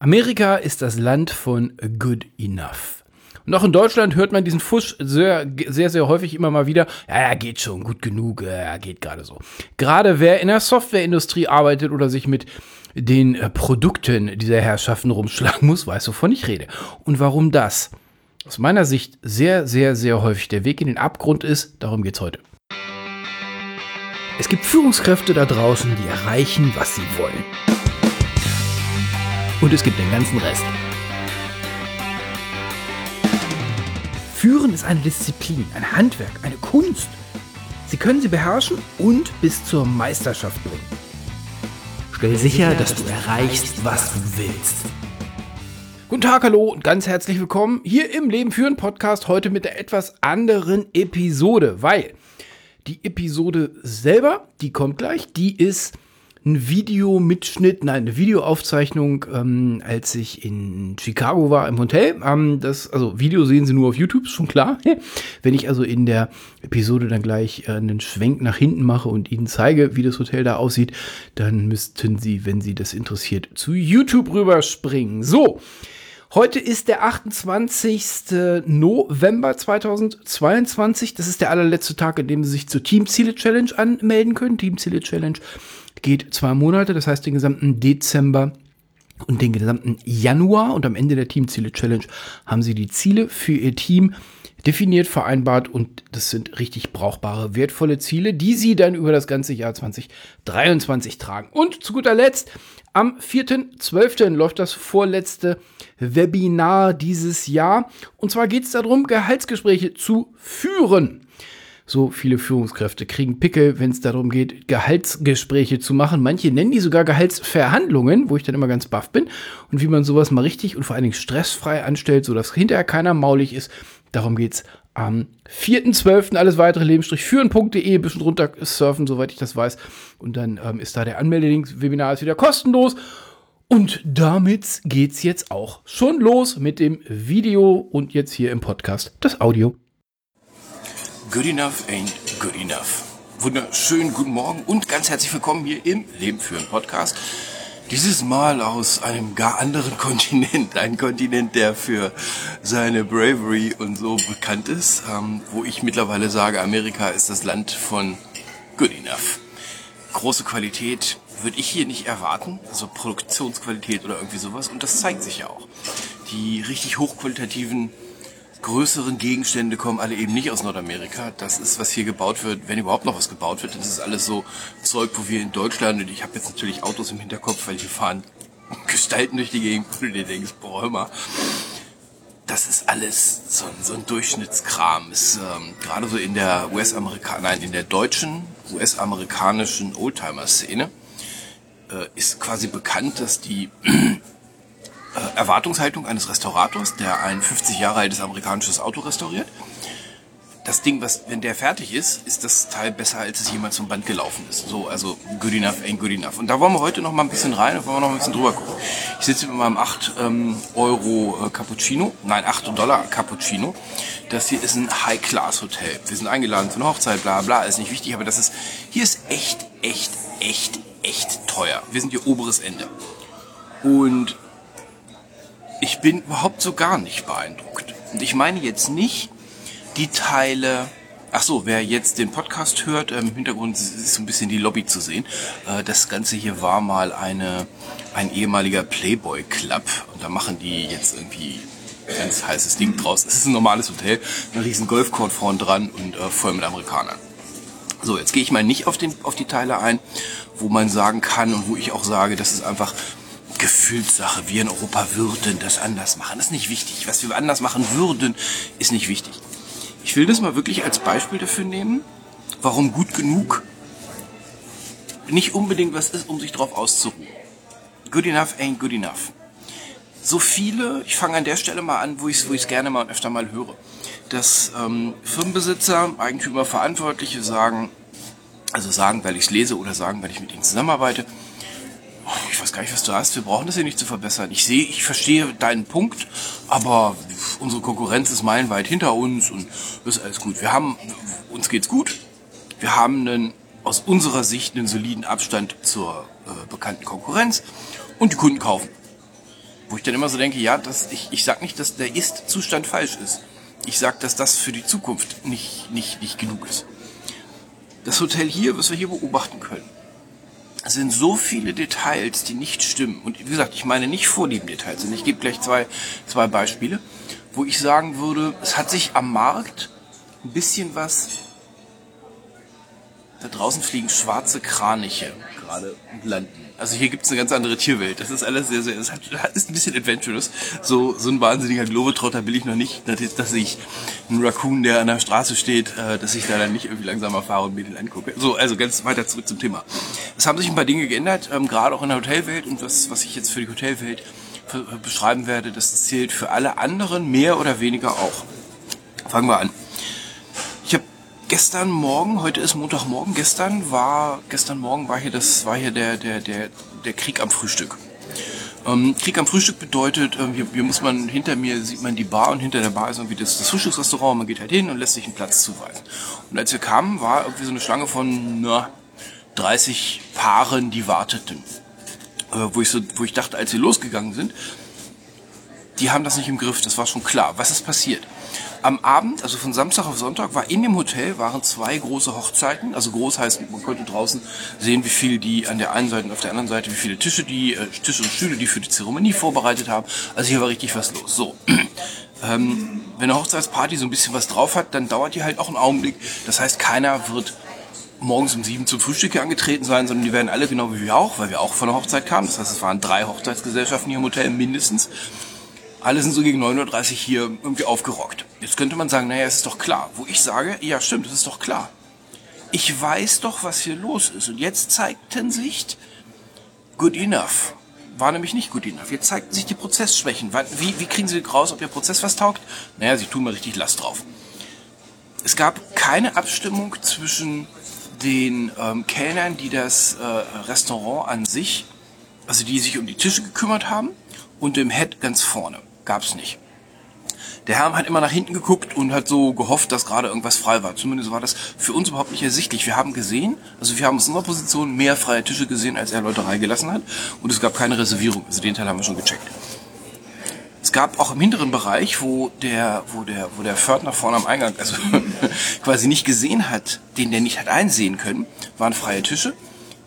Amerika ist das Land von good enough. Und auch in Deutschland hört man diesen Fusch sehr, sehr, sehr häufig immer mal wieder. Ja, geht schon, gut genug, ja, geht gerade so. Gerade wer in der Softwareindustrie arbeitet oder sich mit den äh, Produkten dieser Herrschaften rumschlagen muss, weiß, wovon ich rede. Und warum das aus meiner Sicht sehr, sehr, sehr häufig der Weg in den Abgrund ist, darum geht's heute. Es gibt Führungskräfte da draußen, die erreichen, was sie wollen. Und es gibt den ganzen Rest. Führen ist eine Disziplin, ein Handwerk, eine Kunst. Sie können sie beherrschen und bis zur Meisterschaft bringen. Stell sicher, dass du erreichst, was du willst. Guten Tag, hallo und ganz herzlich willkommen hier im Leben führen Podcast heute mit der etwas anderen Episode, weil die Episode selber, die kommt gleich, die ist ein Videomitschnitt, nein, eine Videoaufzeichnung, ähm, als ich in Chicago war im Hotel. Ähm, das, also Video sehen Sie nur auf YouTube, ist schon klar. Wenn ich also in der Episode dann gleich äh, einen Schwenk nach hinten mache und Ihnen zeige, wie das Hotel da aussieht, dann müssten Sie, wenn Sie das interessiert, zu YouTube rüberspringen. So. Heute ist der 28. November 2022. Das ist der allerletzte Tag, an dem Sie sich zur Teamziele Challenge anmelden können. Teamziele Challenge geht zwei Monate, das heißt den gesamten Dezember und den gesamten Januar. Und am Ende der Teamziele Challenge haben sie die Ziele für ihr Team definiert, vereinbart und das sind richtig brauchbare, wertvolle Ziele, die sie dann über das ganze Jahr 2023 tragen. Und zu guter Letzt, am 4.12. läuft das vorletzte Webinar dieses Jahr. Und zwar geht es darum, Gehaltsgespräche zu führen so viele Führungskräfte kriegen Pickel, wenn es darum geht, Gehaltsgespräche zu machen. Manche nennen die sogar Gehaltsverhandlungen, wo ich dann immer ganz baff bin. Und wie man sowas mal richtig und vor allen Dingen stressfrei anstellt, sodass hinterher keiner maulig ist. Darum geht's am 4.12. Alles weitere Lebenstrich-führen.de, ein bisschen runter surfen, soweit ich das weiß. Und dann ähm, ist da der Anmeldelink. Webinar ist wieder kostenlos. Und damit geht's jetzt auch schon los mit dem Video und jetzt hier im Podcast das Audio. Good enough ain't good enough. Wunderschönen guten Morgen und ganz herzlich willkommen hier im Leben führen Podcast. Dieses Mal aus einem gar anderen Kontinent, ein Kontinent, der für seine Bravery und so bekannt ist, ähm, wo ich mittlerweile sage, Amerika ist das Land von good enough. Große Qualität würde ich hier nicht erwarten, also Produktionsqualität oder irgendwie sowas und das zeigt sich ja auch. Die richtig hochqualitativen größeren Gegenstände kommen alle eben nicht aus Nordamerika. Das ist, was hier gebaut wird, wenn überhaupt noch was gebaut wird. Das ist alles so Zeug, wo wir in Deutschland, und ich habe jetzt natürlich Autos im Hinterkopf, weil hier fahren Gestalten durch die Gegend, wo du dir denkst, boah, hör mal. Das ist alles so, so ein Durchschnittskram. Ist ähm, gerade so in der US-Amerikan, nein, in der deutschen, US-amerikanischen Oldtimer-Szene äh, ist quasi bekannt, dass die Erwartungshaltung eines Restaurators, der ein 50 Jahre altes amerikanisches Auto restauriert. Das Ding, was, wenn der fertig ist, ist das Teil besser, als es jemals zum Band gelaufen ist. So, also good enough ain't good enough. Und da wollen wir heute noch mal ein bisschen rein und wollen wir noch ein bisschen drüber gucken. Ich sitze mit meinem 8 ähm, Euro äh, Cappuccino, nein, 8 Dollar Cappuccino. Das hier ist ein High-Class-Hotel. Wir sind eingeladen zu einer Hochzeit, bla bla, ist nicht wichtig, aber das ist, hier ist echt, echt, echt, echt teuer. Wir sind hier oberes Ende. Und ich bin überhaupt so gar nicht beeindruckt. Und ich meine jetzt nicht die Teile. Ach so, wer jetzt den Podcast hört, im Hintergrund ist so ein bisschen die Lobby zu sehen. Äh, das Ganze hier war mal eine, ein ehemaliger Playboy Club und da machen die jetzt irgendwie ganz heißes Ding draus. Es ist ein normales Hotel, ein riesen Golfcourt vorn dran und äh, voll mit Amerikanern. So, jetzt gehe ich mal nicht auf, den, auf die Teile ein, wo man sagen kann und wo ich auch sage, das ist einfach Gefühlssache. Wir in Europa würden das anders machen. Das ist nicht wichtig. Was wir anders machen würden, ist nicht wichtig. Ich will das mal wirklich als Beispiel dafür nehmen, warum gut genug nicht unbedingt was ist, um sich drauf auszuruhen. Good enough ain't good enough. So viele, ich fange an der Stelle mal an, wo ich es wo gerne mal und öfter mal höre, dass ähm, Firmenbesitzer, Eigentümer, Verantwortliche sagen, also sagen, weil ich es lese oder sagen, weil ich mit ihnen zusammenarbeite, weiß gar nicht, was du hast. Wir brauchen das hier nicht zu verbessern. Ich sehe, ich verstehe deinen Punkt, aber unsere Konkurrenz ist meilenweit hinter uns und ist alles gut. Wir haben, uns geht's gut. Wir haben einen, aus unserer Sicht einen soliden Abstand zur äh, bekannten Konkurrenz und die Kunden kaufen. Wo ich dann immer so denke, ja, das, ich, ich sag nicht, dass der Ist-Zustand falsch ist. Ich sag, dass das für die Zukunft nicht, nicht, nicht genug ist. Das Hotel hier, was wir hier beobachten können, sind so viele Details, die nicht stimmen. Und wie gesagt, ich meine nicht Vorliebendetails. Und ich gebe gleich zwei, zwei Beispiele, wo ich sagen würde, es hat sich am Markt ein bisschen was da draußen fliegen schwarze Kraniche gerade landen. Also hier gibt's eine ganz andere Tierwelt. Das ist alles sehr, sehr, es ist ein bisschen adventurous. So, so ein wahnsinniger Globetrotter will ich noch nicht, dass ich einen Raccoon, der an der Straße steht, äh, dass ich da dann nicht irgendwie langsamer fahre und mir den angucke. So, also ganz weiter zurück zum Thema. Es haben sich ein paar Dinge geändert, ähm, gerade auch in der Hotelwelt und was, was ich jetzt für die Hotelwelt beschreiben werde, das zählt für alle anderen mehr oder weniger auch. Fangen wir an gestern Morgen, heute ist Montagmorgen, gestern war, gestern Morgen war hier das, war hier der, der, der, der Krieg am Frühstück. Ähm, Krieg am Frühstück bedeutet, äh, hier, hier muss man, hinter mir sieht man die Bar und hinter der Bar ist irgendwie das, das Frühstücksrestaurant, man geht halt hin und lässt sich einen Platz zuweisen. Und als wir kamen, war irgendwie so eine Schlange von, na, 30 Paaren, die warteten. Äh, wo ich so, wo ich dachte, als sie losgegangen sind, die haben das nicht im Griff, das war schon klar. Was ist passiert? Am Abend, also von Samstag auf Sonntag, war in dem Hotel waren zwei große Hochzeiten. Also groß heißt, man konnte draußen sehen, wie viel die an der einen Seite und auf der anderen Seite, wie viele Tische die, äh, Tische und Stühle, die für die Zeremonie vorbereitet haben. Also hier war richtig was los. So. Ähm, wenn eine Hochzeitsparty so ein bisschen was drauf hat, dann dauert die halt auch einen Augenblick. Das heißt, keiner wird morgens um sieben zum Frühstück hier angetreten sein, sondern die werden alle genau wie wir auch, weil wir auch von der Hochzeit kamen. Das heißt, es waren drei Hochzeitsgesellschaften hier im Hotel mindestens alle sind so gegen 9.30 Uhr hier irgendwie aufgerockt. Jetzt könnte man sagen, naja, es ist doch klar. Wo ich sage, ja stimmt, es ist doch klar. Ich weiß doch, was hier los ist. Und jetzt zeigten sich good enough. War nämlich nicht good enough. Jetzt zeigten sich die Prozessschwächen. Wie, wie kriegen Sie raus, ob Ihr Prozess was taugt? Naja, Sie tun mal richtig Last drauf. Es gab keine Abstimmung zwischen den ähm, Kellnern, die das äh, Restaurant an sich, also die sich um die Tische gekümmert haben, und dem Head ganz vorne gab's nicht. Der Herr hat immer nach hinten geguckt und hat so gehofft, dass gerade irgendwas frei war. Zumindest war das für uns überhaupt nicht ersichtlich. Wir haben gesehen, also wir haben aus unserer Position mehr freie Tische gesehen, als er Leute reingelassen hat. Und es gab keine Reservierung. Also den Teil haben wir schon gecheckt. Es gab auch im hinteren Bereich, wo der, wo der, wo der Pförtner vorne am Eingang, also quasi nicht gesehen hat, den der nicht hat einsehen können, waren freie Tische,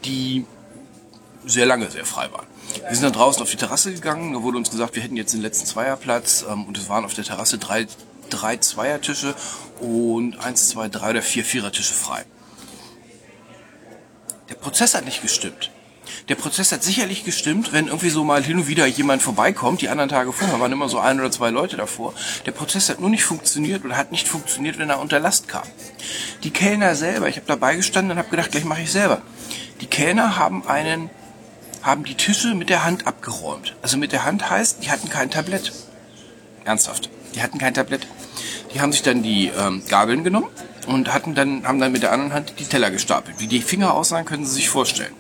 die sehr lange sehr frei waren. Wir sind dann draußen auf die Terrasse gegangen, da wurde uns gesagt, wir hätten jetzt den letzten Zweierplatz ähm, und es waren auf der Terrasse drei, drei Zweiertische und eins, zwei, drei oder vier Vierertische frei. Der Prozess hat nicht gestimmt. Der Prozess hat sicherlich gestimmt, wenn irgendwie so mal hin und wieder jemand vorbeikommt. Die anderen Tage vorher waren immer so ein oder zwei Leute davor. Der Prozess hat nur nicht funktioniert oder hat nicht funktioniert, wenn er unter Last kam. Die Kellner selber, ich habe dabei gestanden und habe gedacht, gleich mache ich selber. Die Kellner haben einen haben die Tische mit der Hand abgeräumt. Also mit der Hand heißt, die hatten kein Tablett. Ernsthaft. Die hatten kein Tablett. Die haben sich dann die ähm, Gabeln genommen und hatten dann, haben dann mit der anderen Hand die Teller gestapelt. Wie die Finger aussahen, können Sie sich vorstellen.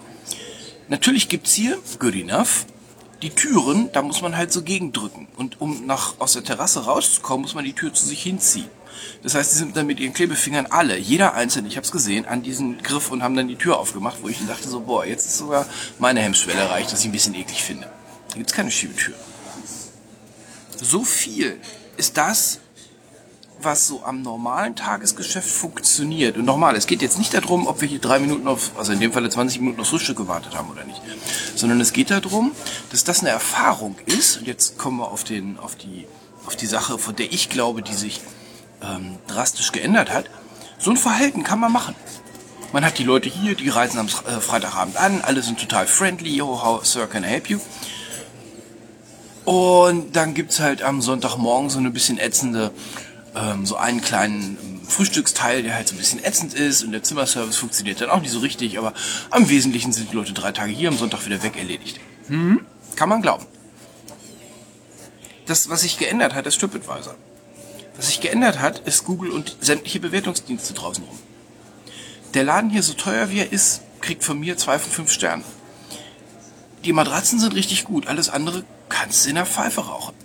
Natürlich gibt's hier, good enough, die Türen, da muss man halt so gegendrücken. Und um nach, aus der Terrasse rauszukommen, muss man die Tür zu sich hinziehen. Das heißt, sie sind dann mit ihren Klebefingern alle, jeder einzelne, ich habe es gesehen, an diesen Griff und haben dann die Tür aufgemacht, wo ich dachte so, boah, jetzt ist sogar meine Hemmschwelle erreicht, dass ich ein bisschen eklig finde. Da gibt's keine Schiebetür. So viel ist das, was so am normalen Tagesgeschäft funktioniert. Und nochmal, es geht jetzt nicht darum, ob wir hier drei Minuten auf, also in dem Falle 20 Minuten auf Frühstück gewartet haben oder nicht. Sondern es geht darum, dass das eine Erfahrung ist. Und jetzt kommen wir auf den, auf die, auf die Sache, von der ich glaube, die sich ähm, drastisch geändert hat. So ein Verhalten kann man machen. Man hat die Leute hier, die reisen am äh, Freitagabend an, alle sind total friendly, yo, how, sir, can I help you? Und dann gibt's halt am Sonntagmorgen so eine bisschen ätzende, ähm, so einen kleinen ähm, Frühstücksteil, der halt so ein bisschen ätzend ist und der Zimmerservice funktioniert dann auch nicht so richtig, aber am Wesentlichen sind die Leute drei Tage hier, am Sonntag wieder weg erledigt. Hm? Kann man glauben. Das, was sich geändert hat, ist TripAdvisor. Was sich geändert hat, ist Google und sämtliche Bewertungsdienste draußen rum. Der Laden hier, so teuer wie er ist, kriegt von mir zwei von fünf Sternen. Die Matratzen sind richtig gut, alles andere kannst du in der Pfeife rauchen.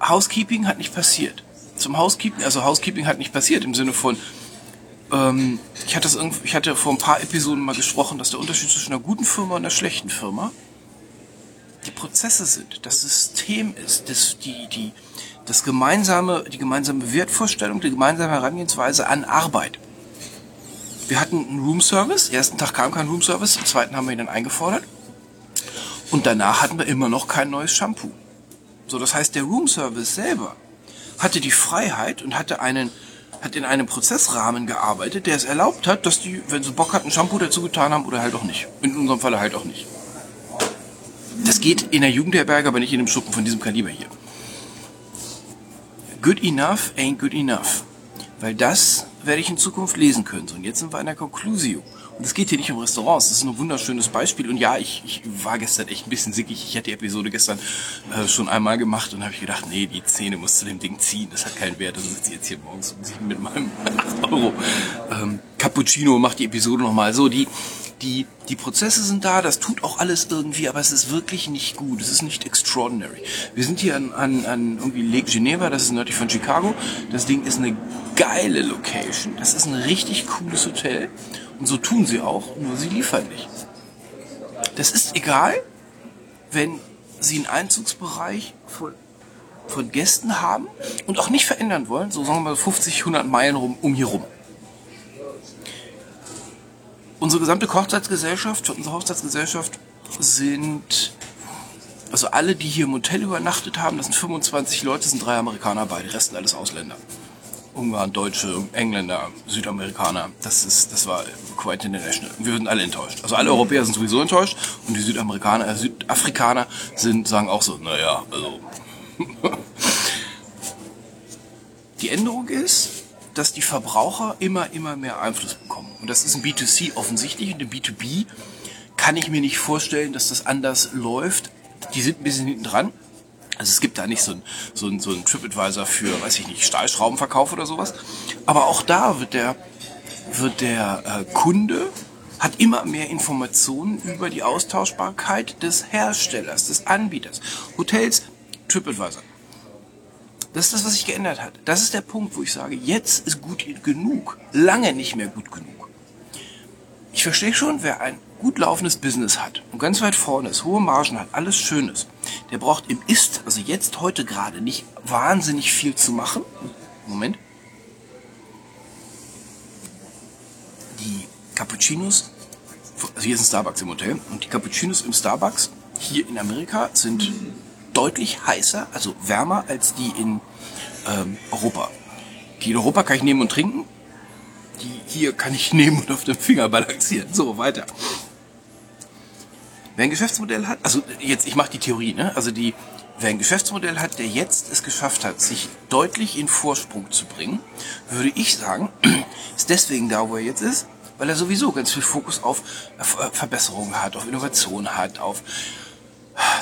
Housekeeping hat nicht passiert. Zum Housekeeping, also Housekeeping hat nicht passiert im Sinne von, ähm, ich, hatte das ich hatte vor ein paar Episoden mal gesprochen, dass der Unterschied zwischen einer guten Firma und einer schlechten Firma die Prozesse sind, das System ist, das, die, die, das gemeinsame, die gemeinsame Wertvorstellung, die gemeinsame Herangehensweise an Arbeit. Wir hatten einen Room Service. Ersten Tag kam kein Room Service, am zweiten haben wir ihn dann eingefordert. Und danach hatten wir immer noch kein neues Shampoo. So, das heißt, der Room Service selber hatte die Freiheit und hatte einen, hat in einem Prozessrahmen gearbeitet, der es erlaubt hat, dass die, wenn sie Bock hatten, Shampoo dazu getan haben oder halt auch nicht. In unserem Falle halt auch nicht. Das geht in der Jugendherberge, aber nicht in einem Schuppen von diesem Kaliber hier. Good enough ain't good enough. Weil das werde ich in Zukunft lesen können. Und jetzt sind wir in der Conclusio. Und es geht hier nicht um Restaurants. Das ist ein wunderschönes Beispiel. Und ja, ich, ich war gestern echt ein bisschen sickig. Ich hatte die Episode gestern äh, schon einmal gemacht und habe ich gedacht, nee, die Zähne muss zu dem Ding ziehen. Das hat keinen Wert. Also sitze ich jetzt hier morgens mit meinem Euro ähm, Cappuccino, macht die Episode nochmal so. Die, die, die Prozesse sind da, das tut auch alles irgendwie, aber es ist wirklich nicht gut. Es ist nicht extraordinary. Wir sind hier an, an, an irgendwie Lake Geneva, das ist nördlich von Chicago. Das Ding ist eine geile Location. Das ist ein richtig cooles Hotel. Und so tun sie auch, nur sie liefern nicht. Das ist egal, wenn sie einen Einzugsbereich von, von Gästen haben und auch nicht verändern wollen, so sagen wir mal 50, 100 Meilen rum, um hier rum unsere gesamte Hochzeitsgesellschaft, unsere Hochzeitsgesellschaft sind, also alle, die hier im Hotel übernachtet haben, das sind 25 Leute, sind drei Amerikaner bei, die Resten alles Ausländer. Ungarn, Deutsche, Engländer, Südamerikaner. Das ist, das war quite international. Wir sind alle enttäuscht. Also alle Europäer sind sowieso enttäuscht und die Südamerikaner, äh, Südafrikaner sind, sagen auch so, naja, also. die Änderung ist, dass die Verbraucher immer, immer mehr Einfluss bekommen. Und das ist im B2C offensichtlich und im B2B kann ich mir nicht vorstellen, dass das anders läuft. Die sind ein bisschen hinten dran. Also es gibt da nicht so ein, so ein, so ein TripAdvisor für, weiß ich nicht, Stahlschraubenverkauf oder sowas. Aber auch da wird der, wird der äh, Kunde hat immer mehr Informationen über die Austauschbarkeit des Herstellers, des Anbieters. Hotels, TripAdvisor. Das ist das, was sich geändert hat. Das ist der Punkt, wo ich sage, jetzt ist gut genug. Lange nicht mehr gut genug. Ich verstehe schon, wer ein gut laufendes Business hat und ganz weit vorne ist, hohe Margen hat, alles Schönes, der braucht im Ist, also jetzt, heute gerade, nicht wahnsinnig viel zu machen. Moment. Die Cappuccinos, also hier ist ein Starbucks im Hotel, und die Cappuccinos im Starbucks hier in Amerika sind deutlich heißer, also wärmer als die in ähm, Europa. Die in Europa kann ich nehmen und trinken. Die hier kann ich nehmen und auf dem Finger balancieren. So, weiter. Wer ein Geschäftsmodell hat, also jetzt, ich mache die Theorie, ne? Also die, wer ein Geschäftsmodell hat, der jetzt es geschafft hat, sich deutlich in Vorsprung zu bringen, würde ich sagen, ist deswegen da, wo er jetzt ist, weil er sowieso ganz viel Fokus auf Verbesserungen hat, auf Innovation hat, auf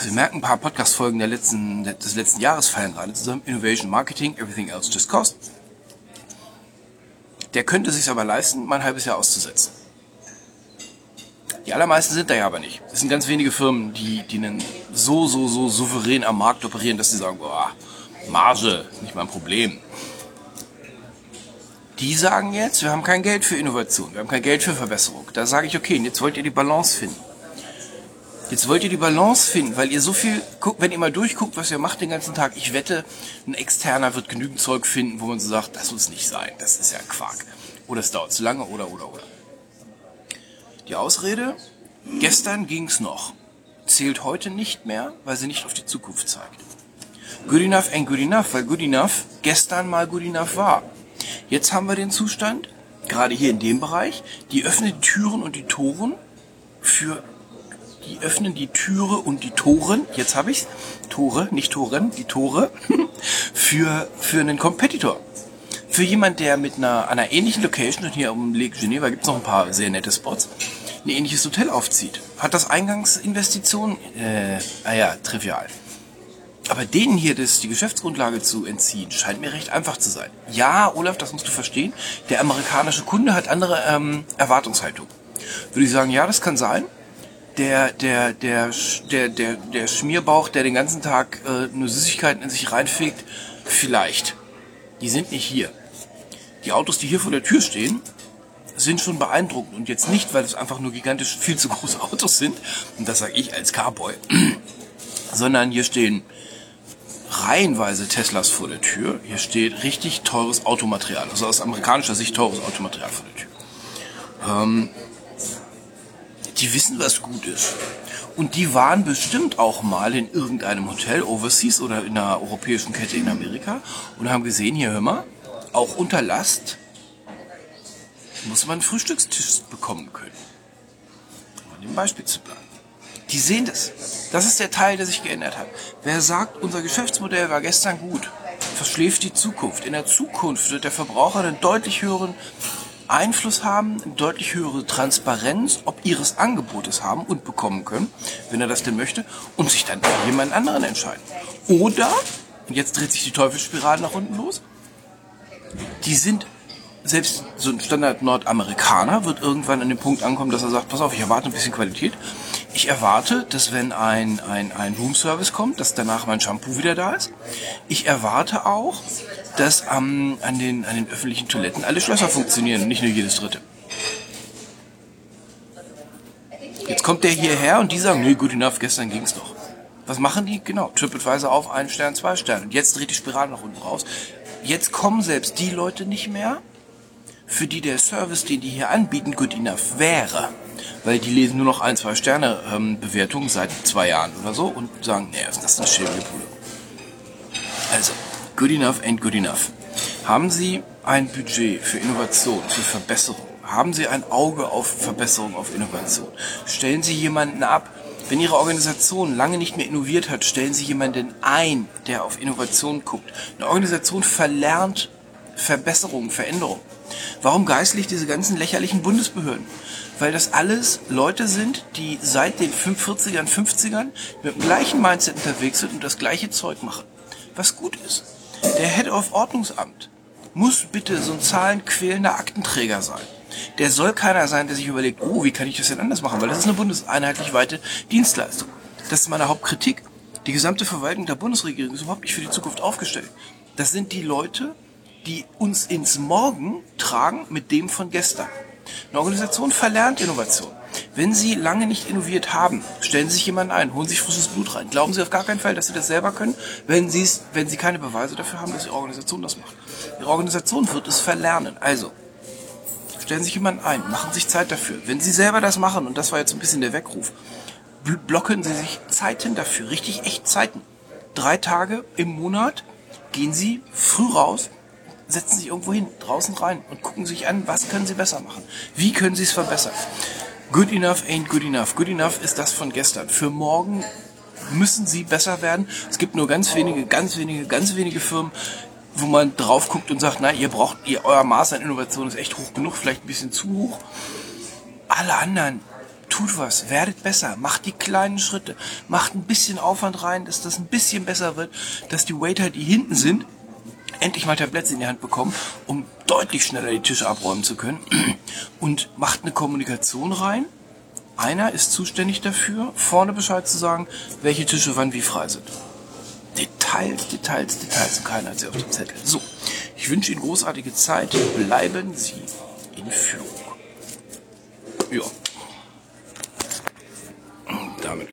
Sie merken, ein paar Podcast-Folgen der letzten, des letzten Jahres fallen gerade zusammen. Innovation Marketing, Everything Else Just Cost. Der könnte sich aber leisten, mal ein halbes Jahr auszusetzen. Die allermeisten sind da ja aber nicht. Es sind ganz wenige Firmen, die, die einen so, so, so souverän am Markt operieren, dass sie sagen, boah, Marge, nicht mein Problem. Die sagen jetzt, wir haben kein Geld für Innovation, wir haben kein Geld für Verbesserung. Da sage ich, okay, jetzt wollt ihr die Balance finden. Jetzt wollt ihr die Balance finden, weil ihr so viel guckt, wenn ihr mal durchguckt, was ihr macht den ganzen Tag. Ich wette, ein Externer wird genügend Zeug finden, wo man so sagt, das muss nicht sein, das ist ja Quark. Oder es dauert zu lange, oder, oder, oder. Die Ausrede, gestern ging's noch, zählt heute nicht mehr, weil sie nicht auf die Zukunft zeigt. Good enough ain't good enough, weil good enough gestern mal good enough war. Jetzt haben wir den Zustand, gerade hier in dem Bereich, die öffnen die Türen und die Toren für die öffnen die Türe und die Toren, jetzt habe ich's, Tore, nicht Toren, die Tore, für, für einen Competitor. Für jemand, der mit einer, einer ähnlichen Location, und hier um Lake Geneva gibt's noch ein paar sehr nette Spots, ein ähnliches Hotel aufzieht. Hat das Eingangsinvestition, äh, ah trivial. Aber denen hier das, die Geschäftsgrundlage zu entziehen, scheint mir recht einfach zu sein. Ja, Olaf, das musst du verstehen. Der amerikanische Kunde hat andere ähm, Erwartungshaltung. Würde ich sagen, ja, das kann sein der, der, der, der, der, der Schmierbauch, der den ganzen Tag äh, nur Süßigkeiten in sich reinfegt, vielleicht. Die sind nicht hier. Die Autos, die hier vor der Tür stehen, sind schon beeindruckend. Und jetzt nicht, weil es einfach nur gigantisch viel zu große Autos sind, und das sage ich als Carboy, sondern hier stehen reihenweise Teslas vor der Tür. Hier steht richtig teures Automaterial, also aus amerikanischer Sicht teures Automaterial vor der Tür. Ähm, die wissen, was gut ist. Und die waren bestimmt auch mal in irgendeinem Hotel overseas oder in einer europäischen Kette in Amerika und haben gesehen, hier hör mal, auch unter Last muss man einen Frühstückstisch bekommen können. Um an dem Beispiel zu bleiben. Die sehen das. Das ist der Teil, der sich geändert hat. Wer sagt, unser Geschäftsmodell war gestern gut, verschläft die Zukunft. In der Zukunft wird der Verbraucher einen deutlich höheren Einfluss haben, deutlich höhere Transparenz, ob ihres Angebotes haben und bekommen können, wenn er das denn möchte, und sich dann für jemand anderen entscheiden. Oder, und jetzt dreht sich die Teufelsspirale nach unten los, die sind selbst so ein Standard Nordamerikaner wird irgendwann an den Punkt ankommen, dass er sagt, pass auf, ich erwarte ein bisschen Qualität. Ich erwarte, dass wenn ein, ein, ein Roomservice kommt, dass danach mein Shampoo wieder da ist. Ich erwarte auch, dass ähm, an, den, an den öffentlichen Toiletten alle Schlösser funktionieren, nicht nur jedes dritte. Jetzt kommt der hierher und die sagen, nee, good enough, gestern ging's doch. Was machen die? Genau, TripAdvisor auf, einen Stern, zwei Sterne. Und jetzt dreht die Spirale nach unten raus. Jetzt kommen selbst die Leute nicht mehr, für die der Service, den die hier anbieten, good enough wäre. Weil die lesen nur noch ein, zwei Sterne ähm, Bewertungen seit zwei Jahren oder so und sagen, nee, das ist eine schäbige Bude. Good enough ain't good enough. Haben Sie ein Budget für Innovation, für Verbesserung? Haben Sie ein Auge auf Verbesserung, auf Innovation? Stellen Sie jemanden ab, wenn Ihre Organisation lange nicht mehr innoviert hat, stellen Sie jemanden ein, der auf Innovation guckt. Eine Organisation verlernt Verbesserung, Veränderung. Warum geistlich diese ganzen lächerlichen Bundesbehörden? Weil das alles Leute sind, die seit den 40ern, 50ern mit dem gleichen Mindset unterwegs sind und das gleiche Zeug machen. Was gut ist. Der Head of Ordnungsamt muss bitte so ein zahlenquälender Aktenträger sein. Der soll keiner sein, der sich überlegt, oh, wie kann ich das denn anders machen? Weil das ist eine bundeseinheitlich weite Dienstleistung. Das ist meine Hauptkritik. Die gesamte Verwaltung der Bundesregierung ist überhaupt nicht für die Zukunft aufgestellt. Das sind die Leute, die uns ins Morgen tragen mit dem von gestern. Eine Organisation verlernt Innovation. Wenn Sie lange nicht innoviert haben, stellen Sie sich jemanden ein, holen sich frisches Blut rein. Glauben Sie auf gar keinen Fall, dass Sie das selber können, wenn Sie es, wenn Sie keine Beweise dafür haben, dass Ihre Organisation das macht. Ihre Organisation wird es verlernen. Also, stellen Sie sich jemanden ein, machen sich Zeit dafür. Wenn Sie selber das machen, und das war jetzt ein bisschen der Weckruf, blocken Sie sich Zeiten dafür, richtig echt Zeiten. Drei Tage im Monat gehen Sie früh raus, setzen sich irgendwo hin, draußen rein und gucken sich an, was können sie besser machen? Wie können sie es verbessern? Good enough ain't good enough. Good enough ist das von gestern. Für morgen müssen sie besser werden. Es gibt nur ganz wenige, ganz wenige, ganz wenige Firmen, wo man drauf guckt und sagt, na, ihr braucht, ihr, euer Maß an Innovation ist echt hoch genug, vielleicht ein bisschen zu hoch. Alle anderen, tut was, werdet besser, macht die kleinen Schritte, macht ein bisschen Aufwand rein, dass das ein bisschen besser wird, dass die Waiter, die hinten sind, endlich mal Tabletts in die Hand bekommen, um deutlich schneller die Tische abräumen zu können und macht eine Kommunikation rein. Einer ist zuständig dafür, vorne Bescheid zu sagen, welche Tische wann wie frei sind. Details, Details, Details keiner hat sie auf dem Zettel. So, ich wünsche Ihnen großartige Zeit. Bleiben Sie in Führung. Ja.